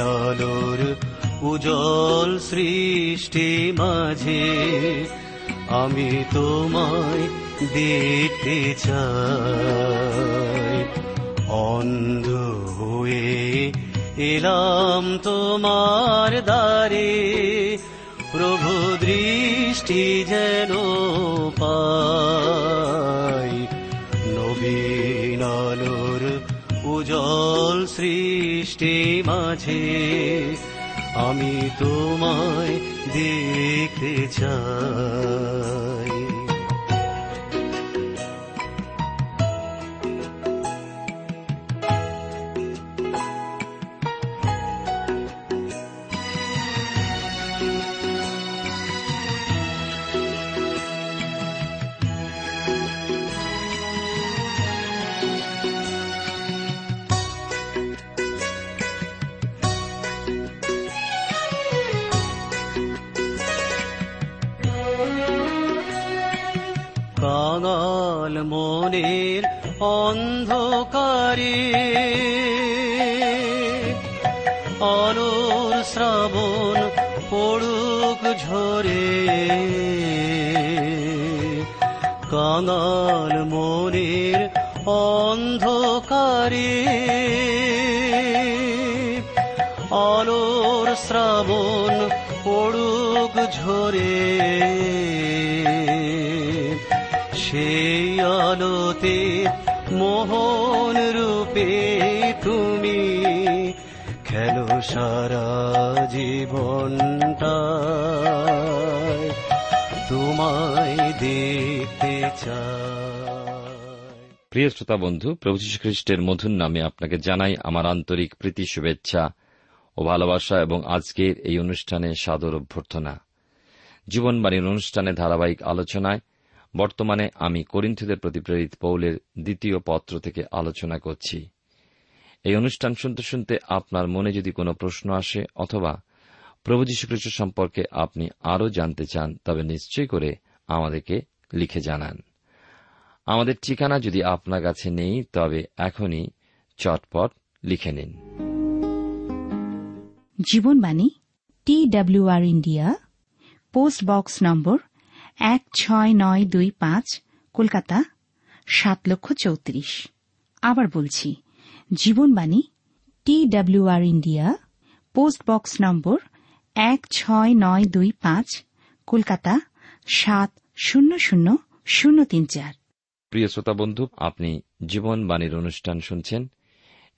আলোর উজ্জ্বল সৃষ্টি মাঝে, আমি তোমায় দেখতে চাই। অন্ধ হয়ে এলাম তোমার দ্বারে, প্রভু দৃষ্টি যেন পাই উজ্জ্বল সৃষ্টি মাঝে আমি তোমায় দেখতে চাই। কাঙাল মনের অন্ধকারে। আলোর শ্রাবণ পড়ুক ঝরে। কাঙাল মনের অন্ধকারে। আলোর শ্রাবণ পড়ুক ঝরে। আলোতে মোহন রূপে তুমি খেলো সারা জীবনটা। তোমায় দেখতে চাই। প্রিয় শ্রোতা বন্ধু, প্রভু খ্রিস্টের মধুর নামে আপনাকে জানাই আমার আন্তরিক প্রীতি, শুভেচ্ছা ও ভালোবাসা এবং আজকের এই অনুষ্ঠানে সাদর অভ্যর্থনা। জীবনবাণীর অনুষ্ঠানে ধারাবাহিক আলোচনায় বর্তমানে আমি করিন্থীদের প্রতি প্রেরিত পৌলের দ্বিতীয় পত্র থেকে আলোচনা করছি। এই অনুষ্ঠান শুনতে শুনতে আপনার মনে যদি কোনো প্রশ্ন আসে অথবা প্রভু যীশুখ্রিস্ট সম্পর্কে আপনি আরও জানতে চান, তবে নিশ্চয় করে আমাদেরকে লিখে জানান। আমাদের ঠিকানা যদি আপনার কাছে নেই, তবে এখনই চটপট লিখে নিন। Jibanbani, T WR India, post box number এক ছয় নয় দুই পাঁচ, কলকাতা, সাত লক্ষ চৌত্রিশ। আবার বলছি, Jibanbani T WR India, post box number এক ছয় নয় দুই পাঁচ, কলকাতা, সাত শূন্য শূন্য শূন্য তিন চার। প্রিয় শ্রোতা বন্ধু, আপনি জীবনবাণীর অনুষ্ঠান শুনছেন।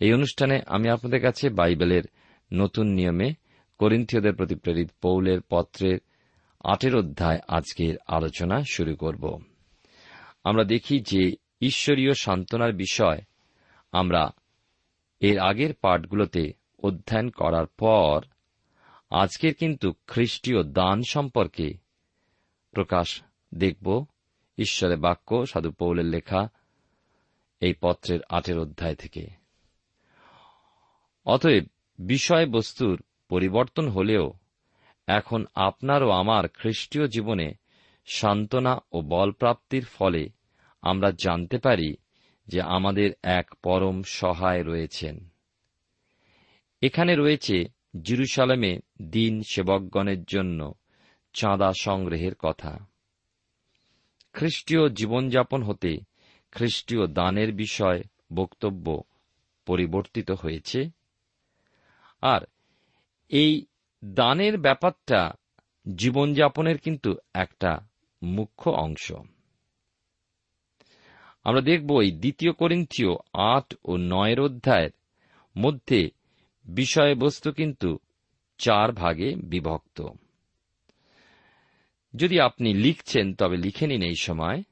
এই অনুষ্ঠানে আমি আপনাদের কাছে বাইবেলের নতুন নিয়মে করিন্থীয়দের প্রতি প্রেরিত পৌলের পত্রের আটের অধ্যায় আজকের আলোচনা শুরু করব। আমরা দেখি যে ঈশ্বরীয় সান্ত্বনার বিষয় আমরা এর আগের পাঠগুলোতে অধ্যয়ন করার পর আজকের কিন্তু খ্রিস্টীয় দান সম্পর্কে প্রকাশ দেখব। ঈশ্বরের বাক্য সাধু পৌলের লেখা এই পত্রের আটের অধ্যায় থেকে। অতএব বিষয়বস্তুর পরিবর্তন হলেও এখন আপনার ও আমার খ্রিস্টীয় জীবনে সান্ত্বনা ও বলপ্রাপ্তির ফলে আমরা জানতে পারি যে আমাদের এক পরম সহায় রয়েছেন। এখানে রয়েছে জিরুসালামে দিন সেবকগণের জন্য চাঁদা সংগ্রহের কথা। খ্রিস্টীয় জীবনযাপন হতে খ্রিস্টীয় দানের বিষয় বক্তব্য পরিবর্তিত হয়েছে। আর এই দানের ব্যাপারটা জীবনযাপনের কিন্তু একটা মুখ্য অংশ। আমরা দেখব এই দ্বিতীয় করিন্থীয় আট ও নয়ের অধ্যায়ের মধ্যে বিষয়বস্তু কিন্তু চার ভাগে বিভক্ত। যদি আপনি লিখছেন, তবে লিখে নিন এই সময়।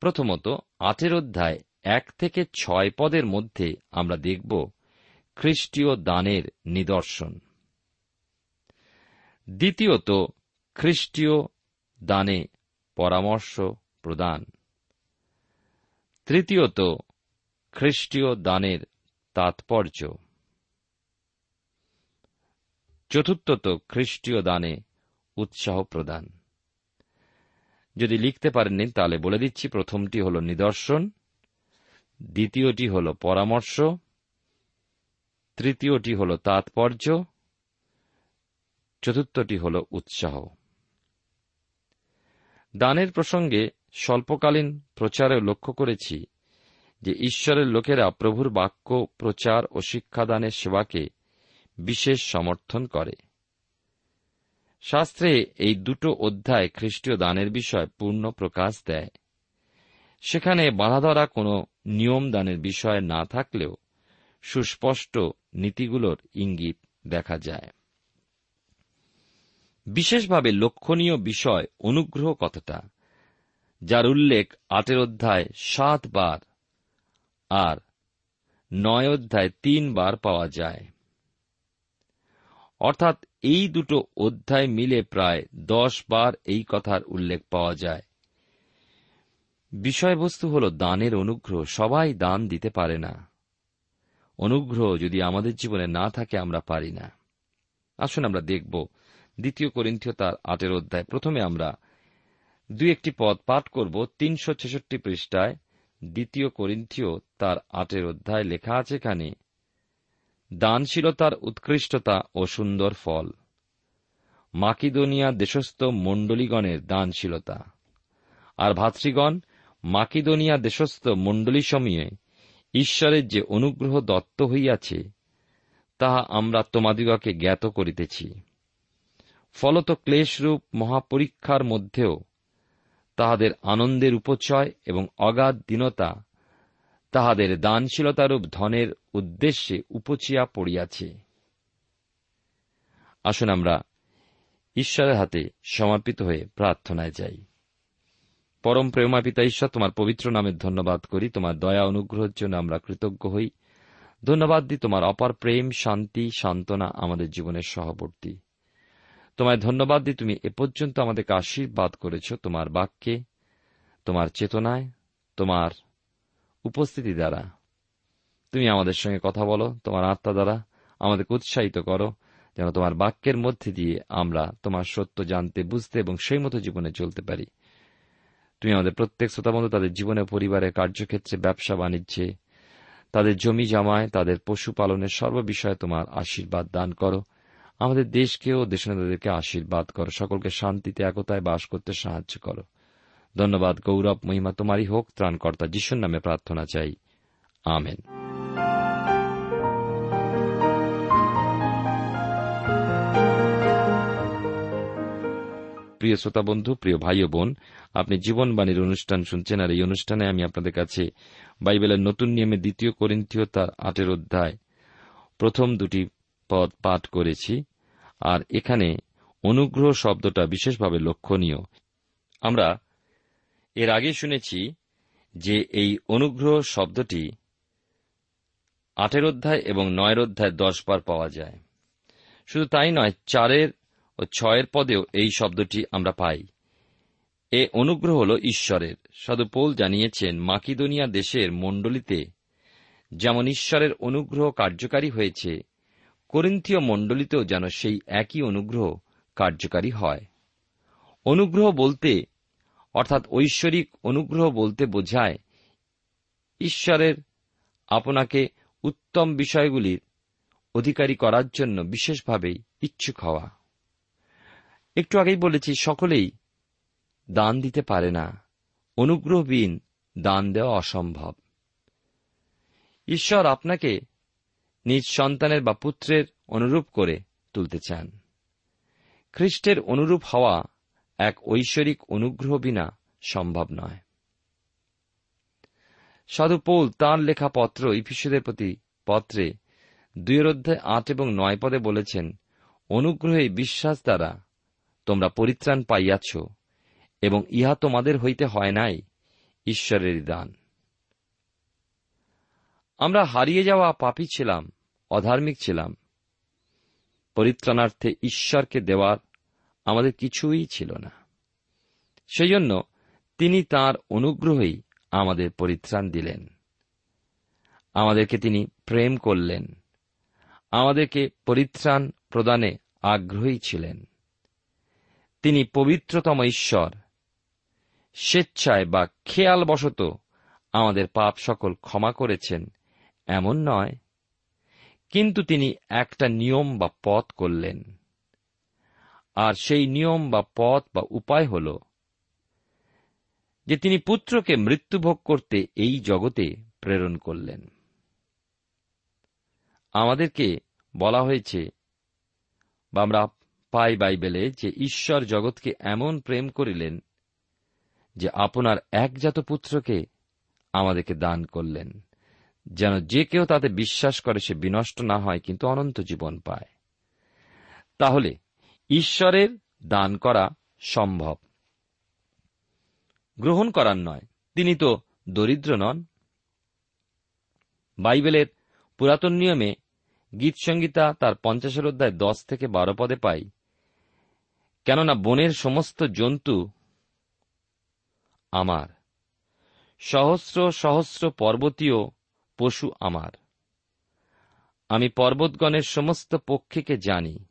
প্রথমত, আটের অধ্যায় এক থেকে ছয় পদের মধ্যে আমরা দেখব খ্রিস্টীয় দানের নিদর্শন। দ্বিতীয়ত, খ্রিস্টীয় দানে পরামর্শ প্রদান। তৃতীয়ত, খ্রিস্টীয় দানের তাৎপর্য। চতুর্থত, খ্রিস্টীয় দানে উৎসাহ প্রদান। যদি লিখতে পারেননি, তাহলে বলে দিচ্ছি, প্রথমটি হল নিদর্শন, দ্বিতীয়টি হল পরামর্শ, তৃতীয়টি হল তাৎপর্য চতুর্থটি হল উৎসাহ। দানের প্রসঙ্গে স্বল্পকালীন প্রচারে লক্ষ্য করেছি যে ঈশ্বরের লোকেরা প্রভুর বাক্য, প্রচার ও শিক্ষাদানের সেবাকে বিশেষ সমর্থন করে। শাস্ত্রে এই দুটো অধ্যায় খ্রিস্টীয় দানের বিষয় পূর্ণ প্রকাশ দেয়। সেখানে বাধা ধরা কোনো নিয়ম দানের বিষয় না থাকলেও সুস্পষ্ট নীতিগুলোর ইঙ্গিত দেখা যায়। বিশেষভাবে লক্ষণীয় বিষয় অনুগ্রহ কথাটা যার উল্লেখ আটের অধ্যায় সাতবার আর নয় অধ্যায় তিনবার পাওয়া যায়। অর্থাৎ এই দুটো অধ্যায় মিলে প্রায় দশ বার এই কথার উল্লেখ পাওয়া যায়। বিষয়বস্তু হল দানের অনুগ্রহ, সবাই দান দিতে পারে না। অনুগ্রহ যদি আমাদের জীবনে না থাকে, আমরা পারি না। আসুন আমরা দেখব দ্বিতীয় করিন্থীয় তার আটের অধ্যায়। প্রথমে আমরা দুই একটি পদ পাঠ করব, তিনশো ছেষট্টি পৃষ্ঠায় দ্বিতীয় করিন্থীয় তার আটের অধ্যায় লেখা আছে এখানে, দানশীলতার উৎকৃষ্টতা ও সুন্দর ফল, মাকিদোনিয়া দেশস্থ মণ্ডলীগণের দানশীলতা, আর ভাতৃগণ, মাকিদোনিয়া দেশস্থ মণ্ডলীসমূহে ঈশ্বরের যে অনুগ্রহ দত্ত হইয়াছে, তাহা আমরা তোমাদিগকে জ্ঞাত করিতেছি। ফলত ক্লেশরূপ মহাপরীক্ষার মধ্যেও তাহাদের আনন্দের উপচয় এবং অগাধ দীনতা তাহাদের দানশীলতারূপ ধনের উদ্দেশ্যে উপচিয়া পড়িয়াছে। আসুন আমরা ঈশ্বরের হাতে সমর্পিত হয়ে প্রার্থনায় যাই। পরম প্রেমা পিতা ঈশ্বর, তোমার পবিত্র নামের ধন্যবাদ করি। তোমার দয়া অনুগ্রহের জন্য আমরা কৃতজ্ঞ হই। ধন্যবাদ দিই তোমার অপার প্রেম, শান্তি, সান্ত্বনা আমাদের জীবনের সহবর্তী। তোমায় ধন্যবাদ দিই, তুমি এ পর্যন্ত আমাদেরকে আশীর্বাদ করেছ তোমার বাক্যে, তোমার চেতনায়, তোমার উপস্থিতি দ্বারা। তুমি আমাদের সঙ্গে কথা বলো, তোমার আত্মা দ্বারা আমাদেরকে উৎসাহিত করো, যেন তোমার বাক্যের মধ্যে দিয়ে আমরা তোমার সত্য জানতে, বুঝতে এবং সেই মতো জীবনে চলতে পারি। তুমি আমাদের প্রত্যেক শ্রোতাবন্ধু তাদের জীবনে পরিবারের কার্যক্ষেত্রে, ব্যবসা বাণিজ্যে, তাদের জমি জমায়, তাদের পশুপালনের সর্ববিষয়ে তোমার আশীর্বাদ দান করো। আমাদের দেশকে দেশকেও দেশনেতাদেরকে আশীর্বাদ করো। সকলকে শান্তিতে, একতায় বাস করতে সাহায্য করো। ধন্যবাদ, গৌরব, মহিমা, তোমারই হোক, ত্রাণকর্তা, যিশুর নামে প্রার্থনা চাই। আমেন। প্রিয় শ্রোতা বন্ধু, প্রিয় ভাই ও বোন, আপনি জীবনবাণীর অনুষ্ঠান শুনছেন আর এই অনুষ্ঠানে আমি আপনাদের কাছে বাইবেলের নতুন নিয়মে দ্বিতীয় করিন্থীয় তার আটের অধ্যায় প্রথম দুটি পদ পাঠ করেছি, আর এখানে অনুগ্রহ শব্দটা বিশেষভাবে লক্ষণীয়। আমরা এর আগে শুনেছি যে এই অনুগ্রহ শব্দটি আটের অধ্যায় এবং নয়ের অধ্যায় দশ বার পাওয়া যায়। শুধু তাই নয়, চারের ও ছয়ের পদেও এই শব্দটি আমরা পাই। এ অনুগ্রহ হল ঈশ্বরের। সাধু পৌল জানিয়েছেন, মাকিদোনিয়া দেশের মণ্ডলীতে যেমন ঈশ্বরের অনুগ্রহ কার্যকারী হয়েছে করিন্থীয় মণ্ডলীতেও যেন সেই একই অনুগ্রহ কার্যকারী হয়। অনুগ্রহ বলতে, অর্থাৎ ঐশ্বরিক অনুগ্রহ বলতে বোঝায়, ঈশ্বরের আপনাকে উত্তম বিষয়গুলির অধিকারী করার জন্য বিশেষভাবেই ইচ্ছুক হওয়া। একটু আগেই বলেছি, সকলেই দান দিতে পারে না। অনুগ্রহবিহীন দান দেওয়া অসম্ভব। ঈশ্বর আপনাকে নিজ সন্তানের বা পুত্রের অনুরূপ করে তুলতে চান। খ্রিস্টের অনুরূপ হওয়া এক ঐশ্বরিক অনুগ্রহ বিনা সম্ভব নয়। সাধু পৌল তাঁর লেখা পত্র ইফিসুদের প্রতি পত্রে অধ্যায় আট এবং নয় পদে বলেছেন, অনুগ্রহে বিশ্বাস দ্বারা তোমরা পরিত্রাণ পাইয়াছ এবং ইহা তোমাদের হইতে হয় নাই ঈশ্বরেরই দান। আমরা হারিয়ে যাওয়া পাপী ছিলাম অধার্মিক ছিলাম। পরিত্রাণার্থে ঈশ্বরকে দেওয়ার আমাদের কিছুই ছিল না। সেই জন্য তিনি তার অনুগ্রহেই আমাদের পরিত্রাণ দিলেন। আমাদেরকে তিনি প্রেম করলেন। আমাদেরকে পরিত্রাণ প্রদানে আগ্রহী ছিলেন। তিনি পবিত্রতম ঈশ্বর। স্বেচ্ছায় বা খেয়ালবশত আমাদের পাপ সকল ক্ষমা করেছেন, এমন নয় কিন্তু তিনি একটা নিয়ম বা পথ করলেন। আর সেই নিয়ম বা পথ বা উপায় হল যে তিনি পুত্রকে মৃত্যুভোগ করতে এই জগতে প্রেরণ করলেন। আমাদেরকে বলা হয়েছে বা আমরা পাই বাইবেলে যে ঈশ্বর জগৎকে এমন প্রেম করিলেন যে আপনার একজাত পুত্রকে আমাদেরকে দান করলেন। যেন যে কেউ তাতে বিশ্বাস করে সে বিনষ্ট না হয়, কিন্তু অনন্ত জীবন পায়। তাহলে ঈশ্বরের দান করা সম্ভব। গ্রহণ করার নয়। তিনি তো দরিদ্র নন। বাইবেলের পুরাতন নিয়মে গীতসংগীতা তার পঞ্চাশের অধ্যায় দশ থেকে বারো পদে পাই, কেননা বনের সমস্ত জন্তু আমার। সহস্র সহস্র পর্বতীয় পশু আমার। আমি পর্বতগণের সমস্ত পক্ষীকে জানি।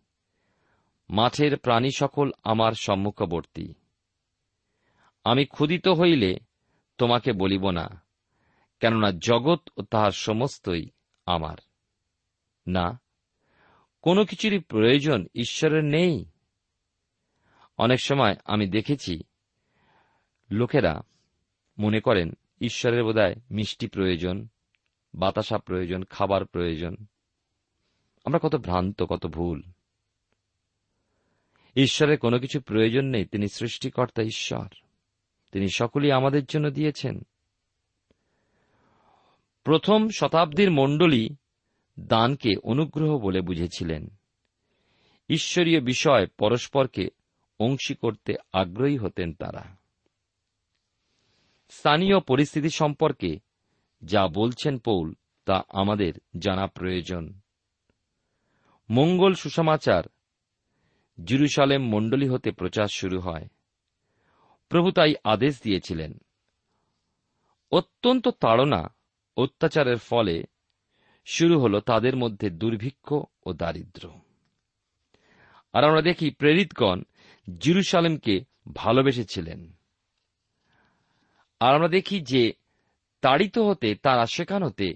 মাঠের প্রাণী সকল আমার সম্মুখবর্তী। আমি ক্ষুদিত হইলে তোমাকে বলিব না, কেননা জগৎ ও তাহার সমস্তই আমার। না, কোনো কিছুরই প্রয়োজন ঈশ্বরের নেই। অনেক সময় আমি দেখেছি, লোকেরা মনে করেন, ঈশ্বরের বোধহয় মিষ্টি প্রয়োজন বাতাসা প্রয়োজন, খাবার প্রয়োজন। আমরা কত ভ্রান্ত, কত ভুল। ঈশ্বরের কোনো কিছু প্রয়োজন নেই, তিনি সৃষ্টিকর্তা ঈশ্বর। তিনি সকলেই আমাদের জন্য দিয়েছেন। প্রথম শতাব্দীর মণ্ডলী দানকে অনুগ্রহ বলে বুঝেছিলেন। ঈশ্বরীয় বিষয় পরস্পরকে অংশী করতে আগ্রহী হতেন তারা। স্থানীয় পরিস্থিতি সম্পর্কে যা বলছেন পৌল, তা আমাদের জানা প্রয়োজন। মঙ্গল সুসমাচার জিরুসালেম মণ্ডলী হতে প্রচার শুরু হয়। প্রভু তাই আদেশ দিয়েছিলেন। অত্যন্ত তাড়না অত্যাচারের ফলে শুরু হল তাদের মধ্যে দুর্ভিক্ষ ও দারিদ্র। আর আমরা দেখি প্রেরিতগণ জিরুসালেমকে ভালোবেসেছিলেন। আর আমরা দেখি যে তাড়িত হতে, তারা শেখানোতে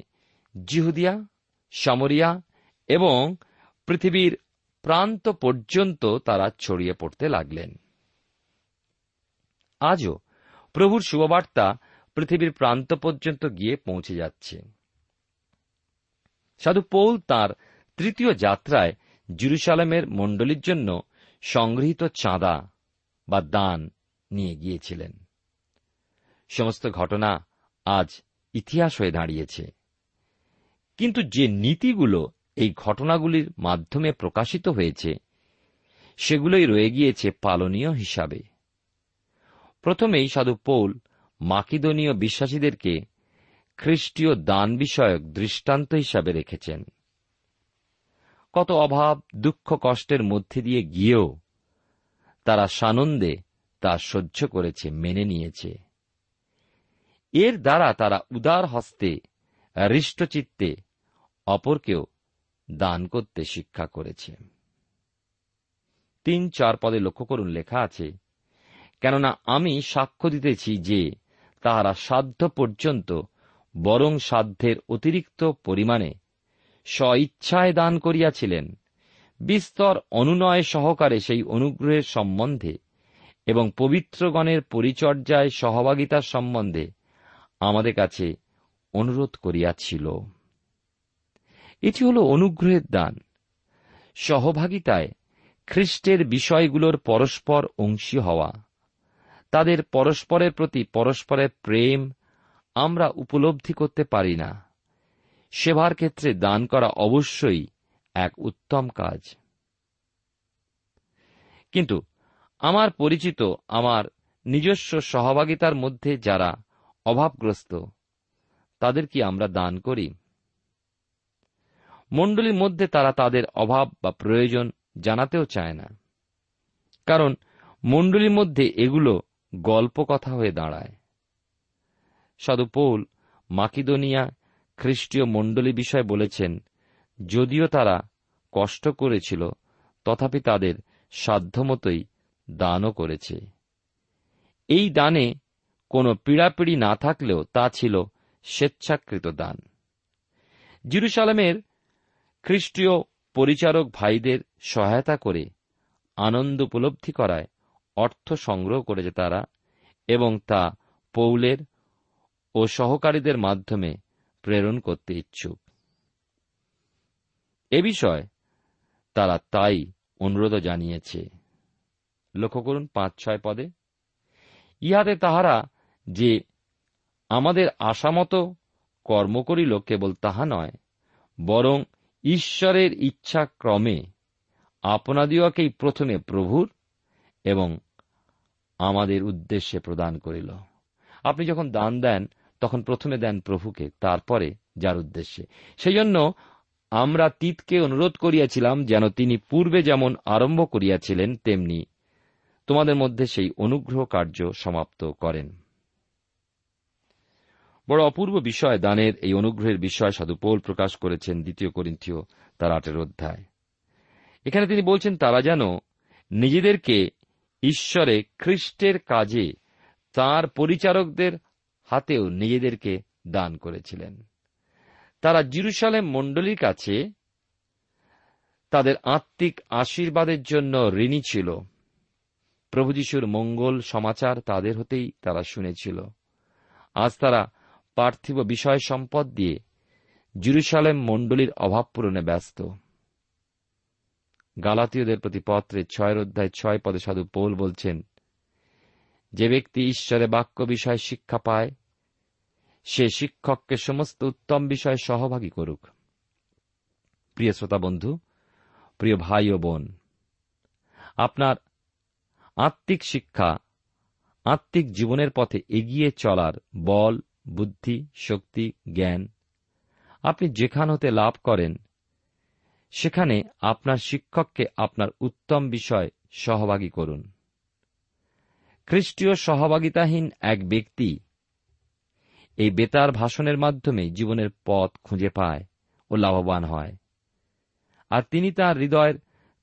জিহুদিয়া, সামরিয়া এবং পৃথিবীর প্রান্ত পর্যন্ত তারা ছড়িয়ে পড়তে লাগলেন। আজও প্রভুর শুভবার্তা পৃথিবীর প্রান্ত পর্যন্ত গিয়ে পৌঁছে যাচ্ছে। সাধু পৌল তার তৃতীয় যাত্রায় জেরুসালামের মণ্ডলীর জন্য সংগৃহীত চাঁদা বা দান নিয়ে গিয়েছিলেন। সমস্ত ঘটনা আজ ইতিহাস হয়ে দাঁড়িয়েছে। কিন্তু যে নীতিগুলো এই ঘটনাগুলির মাধ্যমে প্রকাশিত হয়েছে, সেগুলোই রয়ে গিয়েছে পালনীয় হিসাবে। প্রথমেই সাধু পৌল মাকিদনীয় বিশ্বাসীদেরকে খ্রিস্টীয় দান বিষয়ক দৃষ্টান্ত হিসাবে রেখেছেন। কত অভাব, দুঃখ, কষ্টের মধ্যে দিয়ে গিয়েও তারা সানন্দে তা সহ্য করেছে, মেনে নিয়েছে। এর দ্বারা তারা উদার হস্তে, হৃষ্টচিত্তে অপরকেও দান করতে শিক্ষা করেছে। তিন চার পদে লক্ষ্য করুন, লেখা আছে, কেননা আমি সাক্ষ্য দিতেছি যে তাহারা সাধ্য পর্যন্ত বরং সাধ্যের অতিরিক্ত পরিমাণে স্বইচ্ছায় দান করিয়াছিলেন। বিস্তর অনুনয় সহকারে সেই অনুগ্রহের সম্বন্ধে এবং পবিত্রগণের পরিচর্যায় সহভাগিতার সম্বন্ধে আমাদের কাছে অনুরোধ করিয়াছিল। এটি হল অনুগ্রহের দান। সহভাগিতায় খ্রিস্টের বিষয়গুলোর পরস্পর অংশী হওয়া। তাদের পরস্পরের প্রতি পরস্পরের প্রেম আমরা উপলব্ধি করতে পারি না। সেবার ক্ষেত্রে দান করা অবশ্যই এক উত্তম কাজ। কিন্তু আমার পরিচিত, আমার নিজস্ব সহভাগিতার মধ্যে যারা অভাবগ্রস্ত। তাদের কি আমরা দান করি? মণ্ডলীর মধ্যে তারা তাদের অভাব বা প্রয়োজন জানাতেও চায় না। কারণ মণ্ডলীর মধ্যে এগুলো গল্প কথা হয়ে দাঁড়ায়। সাধু পৌল মাকিদোনিয়া খ্রিস্টীয় মণ্ডলী বিষয় বলেছেন, যদিও তারা কষ্ট করেছিল, তথাপি তাদের সাধ্যমতোই দানও করেছে। এই দানে কোনো পীড়াপিড়ি না থাকলেও তা ছিল স্বেচ্ছাকৃত দান। জিরুসালামের খ্রিস্টীয় পরিচারক ভাইদের সহায়তা করে আনন্দ উপলব্ধি করায় অর্থ সংগ্রহ করেছে তারা এবং তা পৌলের ও সহকারীদের মাধ্যমে প্রেরণ করতে ইচ্ছুক। এ বিষয়ে তারা তাই অনুরোধ জানিয়েছে। লক্ষ্য করুন পাঁচ ছয় পদে। ইহাতে তাহারা যে আমাদের আশামতো কর্ম করিল কেবল তাহা নয়, বরং ঈশ্বরের ইচ্ছা ক্রমে আপনাদিওকেই প্রথমে প্রভুর এবং আমাদের উদ্দেশ্যে প্রদান করিল। আপনি যখন দান দেন, তখন প্রথমে দেন প্রভুকে, তারপরে যার উদ্দেশ্যে। সেই জন্য আমরা তিতকে অনুরোধ করিয়াছিলাম যেন তিনি পূর্বে যেমন আরম্ভ করিয়াছিলেন, তেমনি তোমাদের মধ্যে সেই অনুগ্রহ কার্য সমাপ্ত করেন। বড় অপূর্ব বিষয় দানের এই অনুগ্রহের বিষয় সাধু পৌল প্রকাশ করেছেন দ্বিতীয় করিন্থীয় তার আটের অধ্যায়। এখানে তিনি বলছেন, তারা যেন নিজেদেরকে ঈশ্বরে, খ্রিস্টের কাজে, তার পরিচারকদের হাতেও নিজেদেরকে দান করেছিলেন। তারা জিরুসালেম মণ্ডলীর কাছে তাদের আত্মিক আশীর্বাদের জন্য ঋণী ছিল। প্রভু যিশুর মঙ্গল সমাচার তাদের হতেই তারা শুনেছিল। আজ তারা পার্থিব বিষয় সম্পদ দিয়ে জিরুসালেম মণ্ডলীর অভাব পূরণে ব্যস্ত। গালাতীয়দের প্রতি পত্রে ছয়ের অধ্যায় ছয় পদে সাধু পৌল বলছেন, যে ব্যক্তি ঈশ্বরে বাক্য বিষয় শিক্ষা পায়, সে শিক্ষককে সমস্ত উত্তম বিষয়ে সহভাগী করুক। প্রিয় শ্রোতা বন্ধু, প্রিয় ভাই ও বোন, আপনার আত্মিক শিক্ষা, আত্মিক জীবনের পথে এগিয়ে চলার বল বুদ্ধি, শক্তি, জ্ঞান। আপনি যেখান হতে লাভ করেন, সেখানে আপনার শিক্ষককে আপনার উত্তম বিষয় সহভাগী করুন। খ্রিস্টীয় সহভাগিতাহীন এক ব্যক্তি এই বেতার ভাষণের মাধ্যমে জীবনের পথ খুঁজে পায় ও লাভবান হয়। আর তিনি তার হৃদয়ের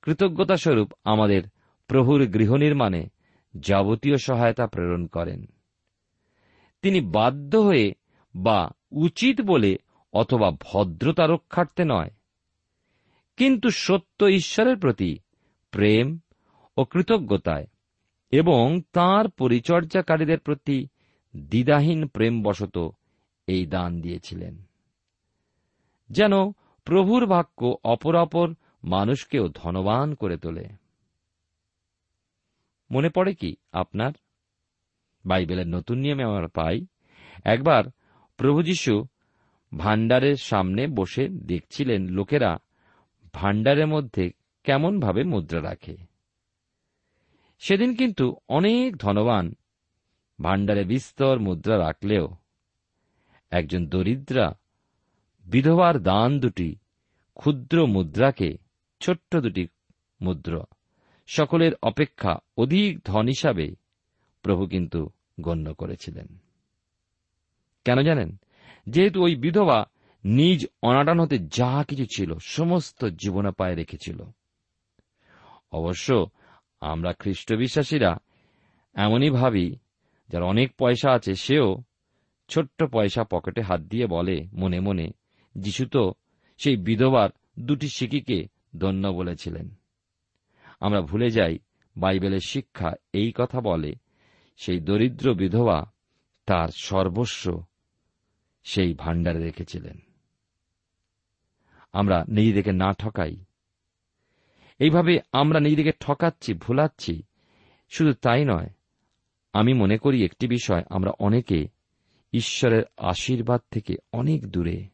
কৃতজ্ঞতাস্বরূপ আমাদের প্রভুর গৃহ নির্মাণে যাবতীয় সহায়তা প্রেরণ করেন। তিনি বাধ্য হয়ে বা উচিত বলে অথবা ভদ্রতা রক্ষার্থে নয়। কিন্তু সত্য ঈশ্বরের প্রতি প্রেম ও কৃতজ্ঞতায় এবং তাঁর পরিচর্যাকারীদের প্রতি দ্বিধাহীন প্রেমবশত এই দান দিয়েছিলেন। যেন প্রভুর বাক্য অপরাপর মানুষকেও ধনবান করে তোলে। মনে পড়ে কি আপনার? বাইবেলের নতুন নিয়মে আমরা পাই, একবার প্রভু যীশু ভাণ্ডারের সামনে বসে দেখছিলেন লোকেরা ভাণ্ডারের মধ্যে কেমনভাবে মুদ্রা রাখে। সেদিন কিন্তু অনেক ধনবান ভাণ্ডারে বিস্তর মুদ্রা রাখলেও একজন দরিদ্রা বিধবার দান দুটি, ক্ষুদ্র মুদ্রাকে ছোট্ট দুটি মুদ্রা, সকলের অপেক্ষা অধিক ধন হিসাবে প্রভু কিন্তু গণ্য করেছিলেন। কেন জানেন? যেহেতু ওই বিধবা নিজ অনাটন হতে যা কিছু ছিল, সমস্ত জীবনোপায় রেখেছিল। অবশ্য আমরা খ্রিস্ট বিশ্বাসীরা এমনই ভাবি, যার অনেক পয়সা আছে, সেও ছোট্ট পয়সা পকেটে হাত দিয়ে বলে মনে মনে, যিশু তো সেই বিধবার দুটি শিকিকে ধন্য বলেছিলেন। আমরা ভুলে যাই, বাইবেলের শিক্ষা এই কথা বলে সেই দরিদ্র বিধবা তার সর্বস্ব সেই ভাণ্ডারে রেখেছিলেন। আমরা নিজেদেরকে না ঠকাই। এইভাবে আমরা নিজেদেরকে ঠকাচ্ছি, ভুলাচ্ছি, শুধু তাই নয়, আমি মনে করি একটি বিষয়, আমরা অনেকে ঈশ্বরের আশীর্বাদ থেকে অনেক দূরে।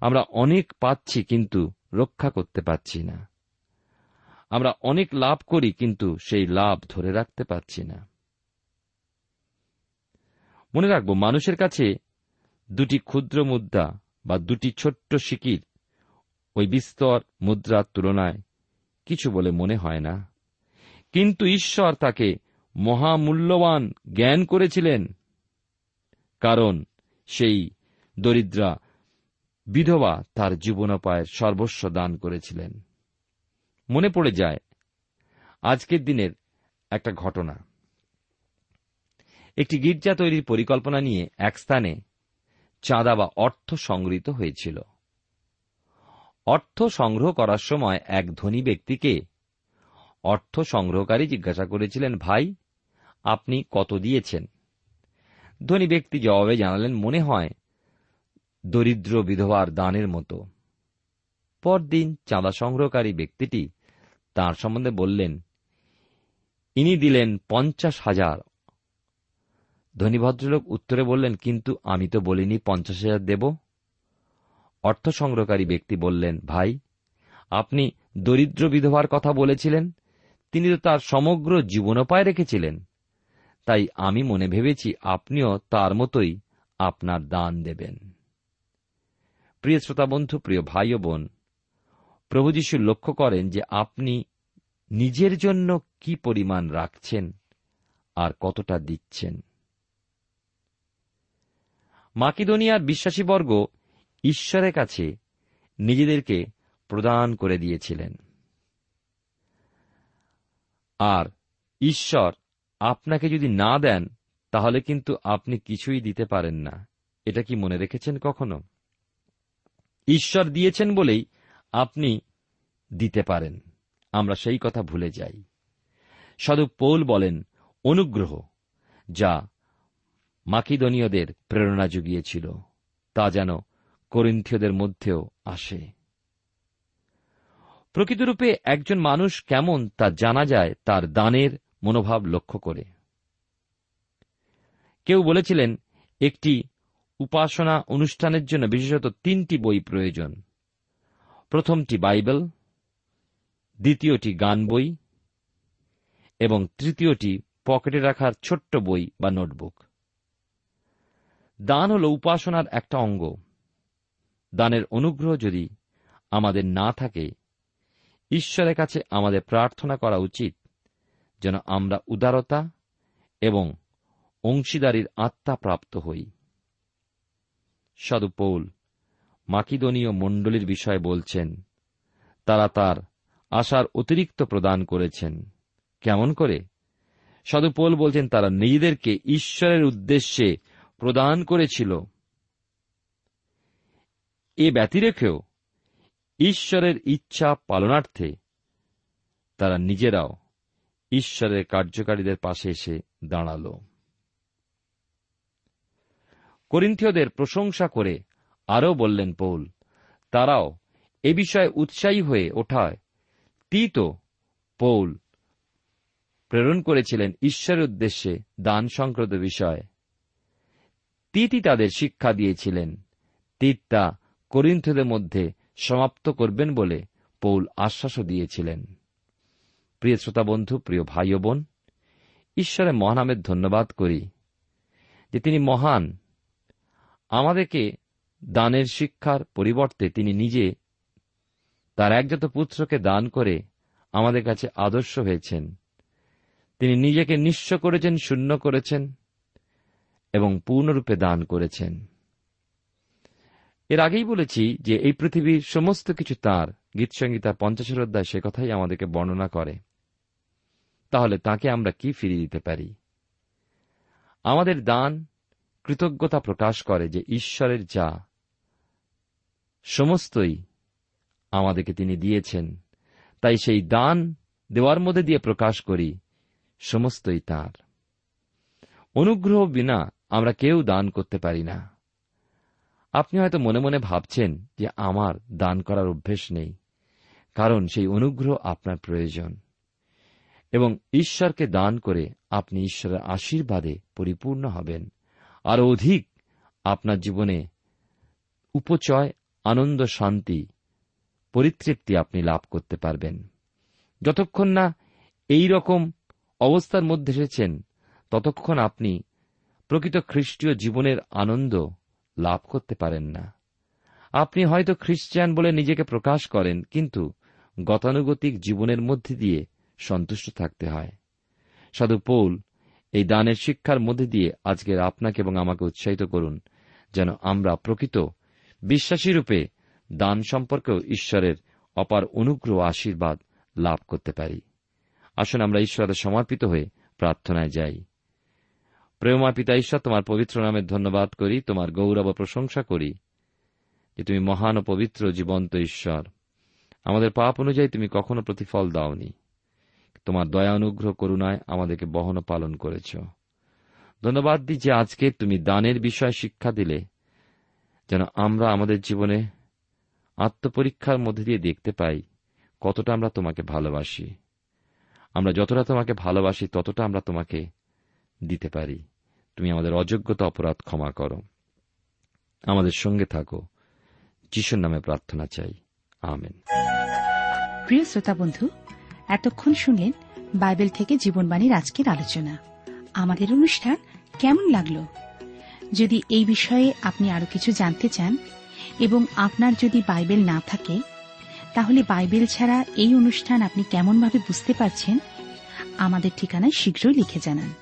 আমরা অনেক পাচ্ছি কিন্তু রক্ষা করতে পারছি না। আমরা অনেক লাভ করি কিন্তু সেই লাভ ধরে রাখতে পারছি না। মনে রাখব, মানুষের কাছে দুটি ক্ষুদ্র মুদ্রা বা দুটি ছোট্ট শিকির ওই বিস্তর মুদ্রার তুলনায় কিছু বলে মনে হয় না। কিন্তু ঈশ্বর তাকে মহামূল্যবান জ্ঞান করেছিলেন, কারণ সেই দরিদ্রা বিধবা তার জীবনোপায়ের সর্বস্ব দান করেছিলেন। মনে পড়ে যায়, আজকের দিনের একটা ঘটনা। একটি গির্জা তৈরির পরিকল্পনা নিয়ে এক স্থানে চাঁদা বা অর্থ সংগৃহীত হয়েছিল। অর্থ সংগ্রহ করার সময় এক ধনী ব্যক্তিকে অর্থ সংগ্রহকারী জিজ্ঞাসা করেছিলেন, ভাই, আপনি কত দিয়েছেন? ধনী ব্যক্তি জবাবে জানালেন, মনে হয় দরিদ্র বিধবার দানের মতো। পরদিন চাঁদা সংগ্রহকারী ব্যক্তিটি তার সম্বন্ধে বললেন, ইনি দিলেন পঞ্চাশ হাজার ধনী ভদ্রলোক উত্তরে বললেন, কিন্তু আমি তো বলিনি পঞ্চাশ হাজার দেব? অর্থ সংগ্রহকারী ব্যক্তি বললেন, ভাই, আপনি দরিদ্র বিধবার কথা বলেছিলেন। তিনি তো তার সমগ্র জীবনোপায় রেখেছিলেন। তাই আমি মনে ভেবেছি আপনিও তার মতোই আপনার দান দেবেন। প্রিয় শ্রোতা বন্ধু, প্রিয় ভাই ও বোন, প্রভু যীশু লক্ষ্য করেন যে আপনি নিজের জন্য কি পরিমাণ রাখছেন আর কতটা দিচ্ছেন। মাকিদোনিয়ার বিশ্বাসীবর্গ ঈশ্বরের কাছে নিজেদেরকে প্রদান করে দিয়েছিলেন। আর ঈশ্বর আপনাকে যদি না দেন, তাহলে কিন্তু আপনি কিছুই দিতে পারেন না। এটা কি মনে রেখেছেন কখনো? ঈশ্বর দিয়েছেন বলেই আপনি দিতে পারেন। আমরা সেই কথা ভুলে যাই। সাধু পৌল বলেন, অনুগ্রহ, যা মাকিদনীয়দের প্রেরণা জুগিয়েছিল, তা যেন করিন্থীয়দের মধ্যেও আসে। প্রকৃতরূপে একজন মানুষ কেমন তা জানা যায় তার দানের মনোভাব লক্ষ্য করে। কেউ বলেছিলেন, একটি উপাসনা অনুষ্ঠানের জন্য বিশেষত তিনটি বই প্রয়োজন। প্রথমটি বাইবেল, দ্বিতীয়টি গান বই, এবং তৃতীয়টি পকেটে রাখার ছোট্ট বই বা নোটবুক। দান হল উপাসনার একটা অঙ্গ। দানের অনুগ্রহ যদি আমাদের না থাকে, ঈশ্বরের কাছে আমাদের প্রার্থনা করা উচিত যেন আমরা উদারতা এবং অংশীদারির আত্মা প্রাপ্ত হই। সাধু পৌল মাকিদনীয় মণ্ডলীর বিষয়ে বলছেন, তারা তার আশার অতিরিক্ত প্রদান করেছেন। কেমন করে? সাধু পৌল বলছেন, তারা নিজেদেরকে ঈশ্বরের উদ্দেশ্যে প্রদান করেছিল। এ ব্যতিরেখেও ঈশ্বরের ইচ্ছা পালনার্থে তারা নিজেরাও ঈশ্বরের কার্যকারীদের পাশে এসে দাঁড়াল। করিন্থীয়দের প্রশংসা করে আরও বললেন পৌল, তারাও এ বিষয়ে উৎসাহী হয়ে ওঠায়। তীত পৌল প্রেরণ করেছিলেন ঈশ্বরের উদ্দেশ্যে দান সংক্রান্ত বিষয়। তিতি তাদের শিক্ষা দিয়েছিলেন। তীত করিন্থদের মধ্যে সমাপ্ত করবেন বলে পৌল আশ্বাসও দিয়েছিলেন। প্রিয় শ্রোতা বন্ধু, প্রিয় ভাই ও বোন, ঈশ্বরের মহানামের ধন্যবাদ করি যে তিনি মহান। আমাদেরকে দানের শিক্ষার পরিবর্তে তিনি নিজে তার একজাত পুত্রকে দান করে আমাদের কাছে আদর্শ হয়েছেন। তিনি নিজেকে নিঃস্ব করেছেন, শূন্য করেছেন। এবং পূর্ণরূপে দান করেছেন। এর আগেই বলেছি যে এই পৃথিবীর সমস্ত কিছু তার। গীতসংগীতা পঞ্চাশের অধ্যায় সে কথাই আমাদেরকে বর্ণনা করে। তাহলে তাকে আমরা কি ফিরিয়ে দিতে পারি? আমাদের দান কৃতজ্ঞতা প্রকাশ করে যে ঈশ্বরের যা, সমস্তই আমাদেরকে তিনি দিয়েছেন। তাই সেই দান দেওয়ার মধ্যে দিয়ে প্রকাশ করি, সমস্তই তার। অনুগ্রহ বিনা আমরা কেউ দান করতে পারি না। আপনি হয়তো মনে মনে ভাবছেন যে আমার দান করার অভ্যেস নেই, কারণ সেই অনুগ্রহ আপনার প্রয়োজন। এবং ঈশ্বরকে দান করে আপনি ঈশ্বরের আশীর্বাদে পরিপূর্ণ হবেন। আর অধিক, আপনার জীবনে উপচয়, আনন্দ, শান্তি, পরিতৃপ্তি আপনি লাভ করতে পারবেন। যতক্ষণ না এই রকম অবস্থার মধ্যে এসেছেন, ততক্ষণ আপনি প্রকৃত খ্রিস্টীয় জীবনের আনন্দ লাভ করতে পারেন না। আপনি হয়তো খ্রিস্টান বলে নিজেকে প্রকাশ করেন, কিন্তু গতানুগতিক জীবনের মধ্যে দিয়ে সন্তুষ্ট থাকতে হয়। সাধু পৌল এই দানের শিক্ষার মধ্যে দিয়ে আজকের আপনাকে এবং আমাকে উৎসাহিত করুন, যেন আমরা প্রকৃত বিশ্বাসী রূপে দান সম্পর্কেও ঈশ্বরের অপার অনুগ্রহ আশীর্বাদ লাভ করতে পারি। আসুন আমরা ঈশ্বরের সমর্পিত হয়ে প্রার্থনায় যাই। প্রেমা পিতা ঈশ্বর, তোমার পবিত্র নামের ধন্যবাদ করি, তোমার গৌরব প্রশংসা করি যে তুমি মহান ও পবিত্র জীবন্ত ঈশ্বর। আমাদের পাপ অনুযায়ী তুমি কখনো প্রতিফল দাওনি। তোমার দয়া, অনুগ্রহ, করুণায় আমাদেরকে বহন পালন করেছ। ধন্যবাদ দিই যে আজকে তুমি দানের বিষয়ে শিক্ষা দিলে, যেন আমরা আমাদের জীবনে আত্মপরীক্ষার মধ্যে দিয়ে দেখতে পাই কতটা আমরা তোমাকে ভালোবাসি। আমরা যতটা তোমাকে ভালোবাসি, ততটা আমরা তোমাকে দিতে পারি। তুমি আমাদের অযোগ্যতা অপরাধ ক্ষমা করো। আমাদের সঙ্গে থাকো। যিশুর নামে প্রার্থনা চাই। আমেন। প্রিয় শ্রোতা বন্ধু, এতক্ষণ শুনলেন বাইবেল থেকে জীবনবাণীর আজকের আলোচনা। আমাদের অনুষ্ঠান কেমন লাগল? যদি এই বিষয়ে আপনি আরও কিছু জানতে চান এবং আপনার যদি বাইবেল না থাকে, তাহলে বাইবেল ছাড়া এই অনুষ্ঠান আপনি কেমনভাবে বুঝতে পারছেন, আমাদের ঠিকানায় শীঘ্রই লিখে জানান।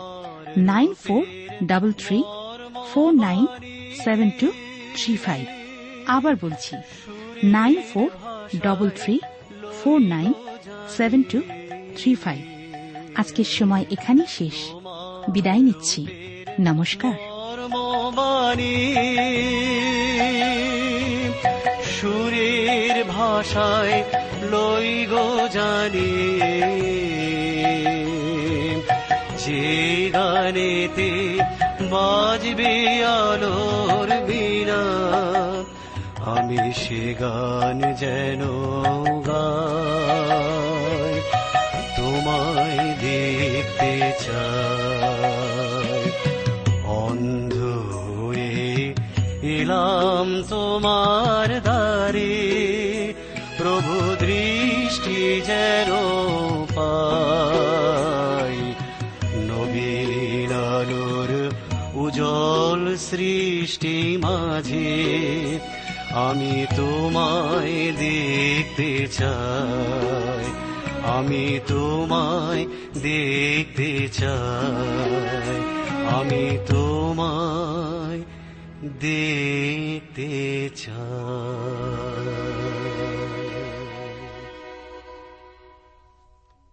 nine four three four nine seven two three five. আবার বলছি, nine four double three four nine seven two three five. আজকের সময় এখানেই শেষ। বিদায় নিচ্ছি। নমস্কার। সুরের ভাষায় লই গো জানি। গানেতে বাজবে আলোর বিনা আমি সে গান যেন গাই, তোমায় দেখতে চাই। অন্ধ হয়ে এলাম তোমার দ্বারে, প্রভু দৃষ্টি যেন পাই। সৃষ্টি মাঝে আমি তোমায় দেখতে চাই। আমি তোমায় দেখতে চাই। আমি তোমায় দেখতে চাই।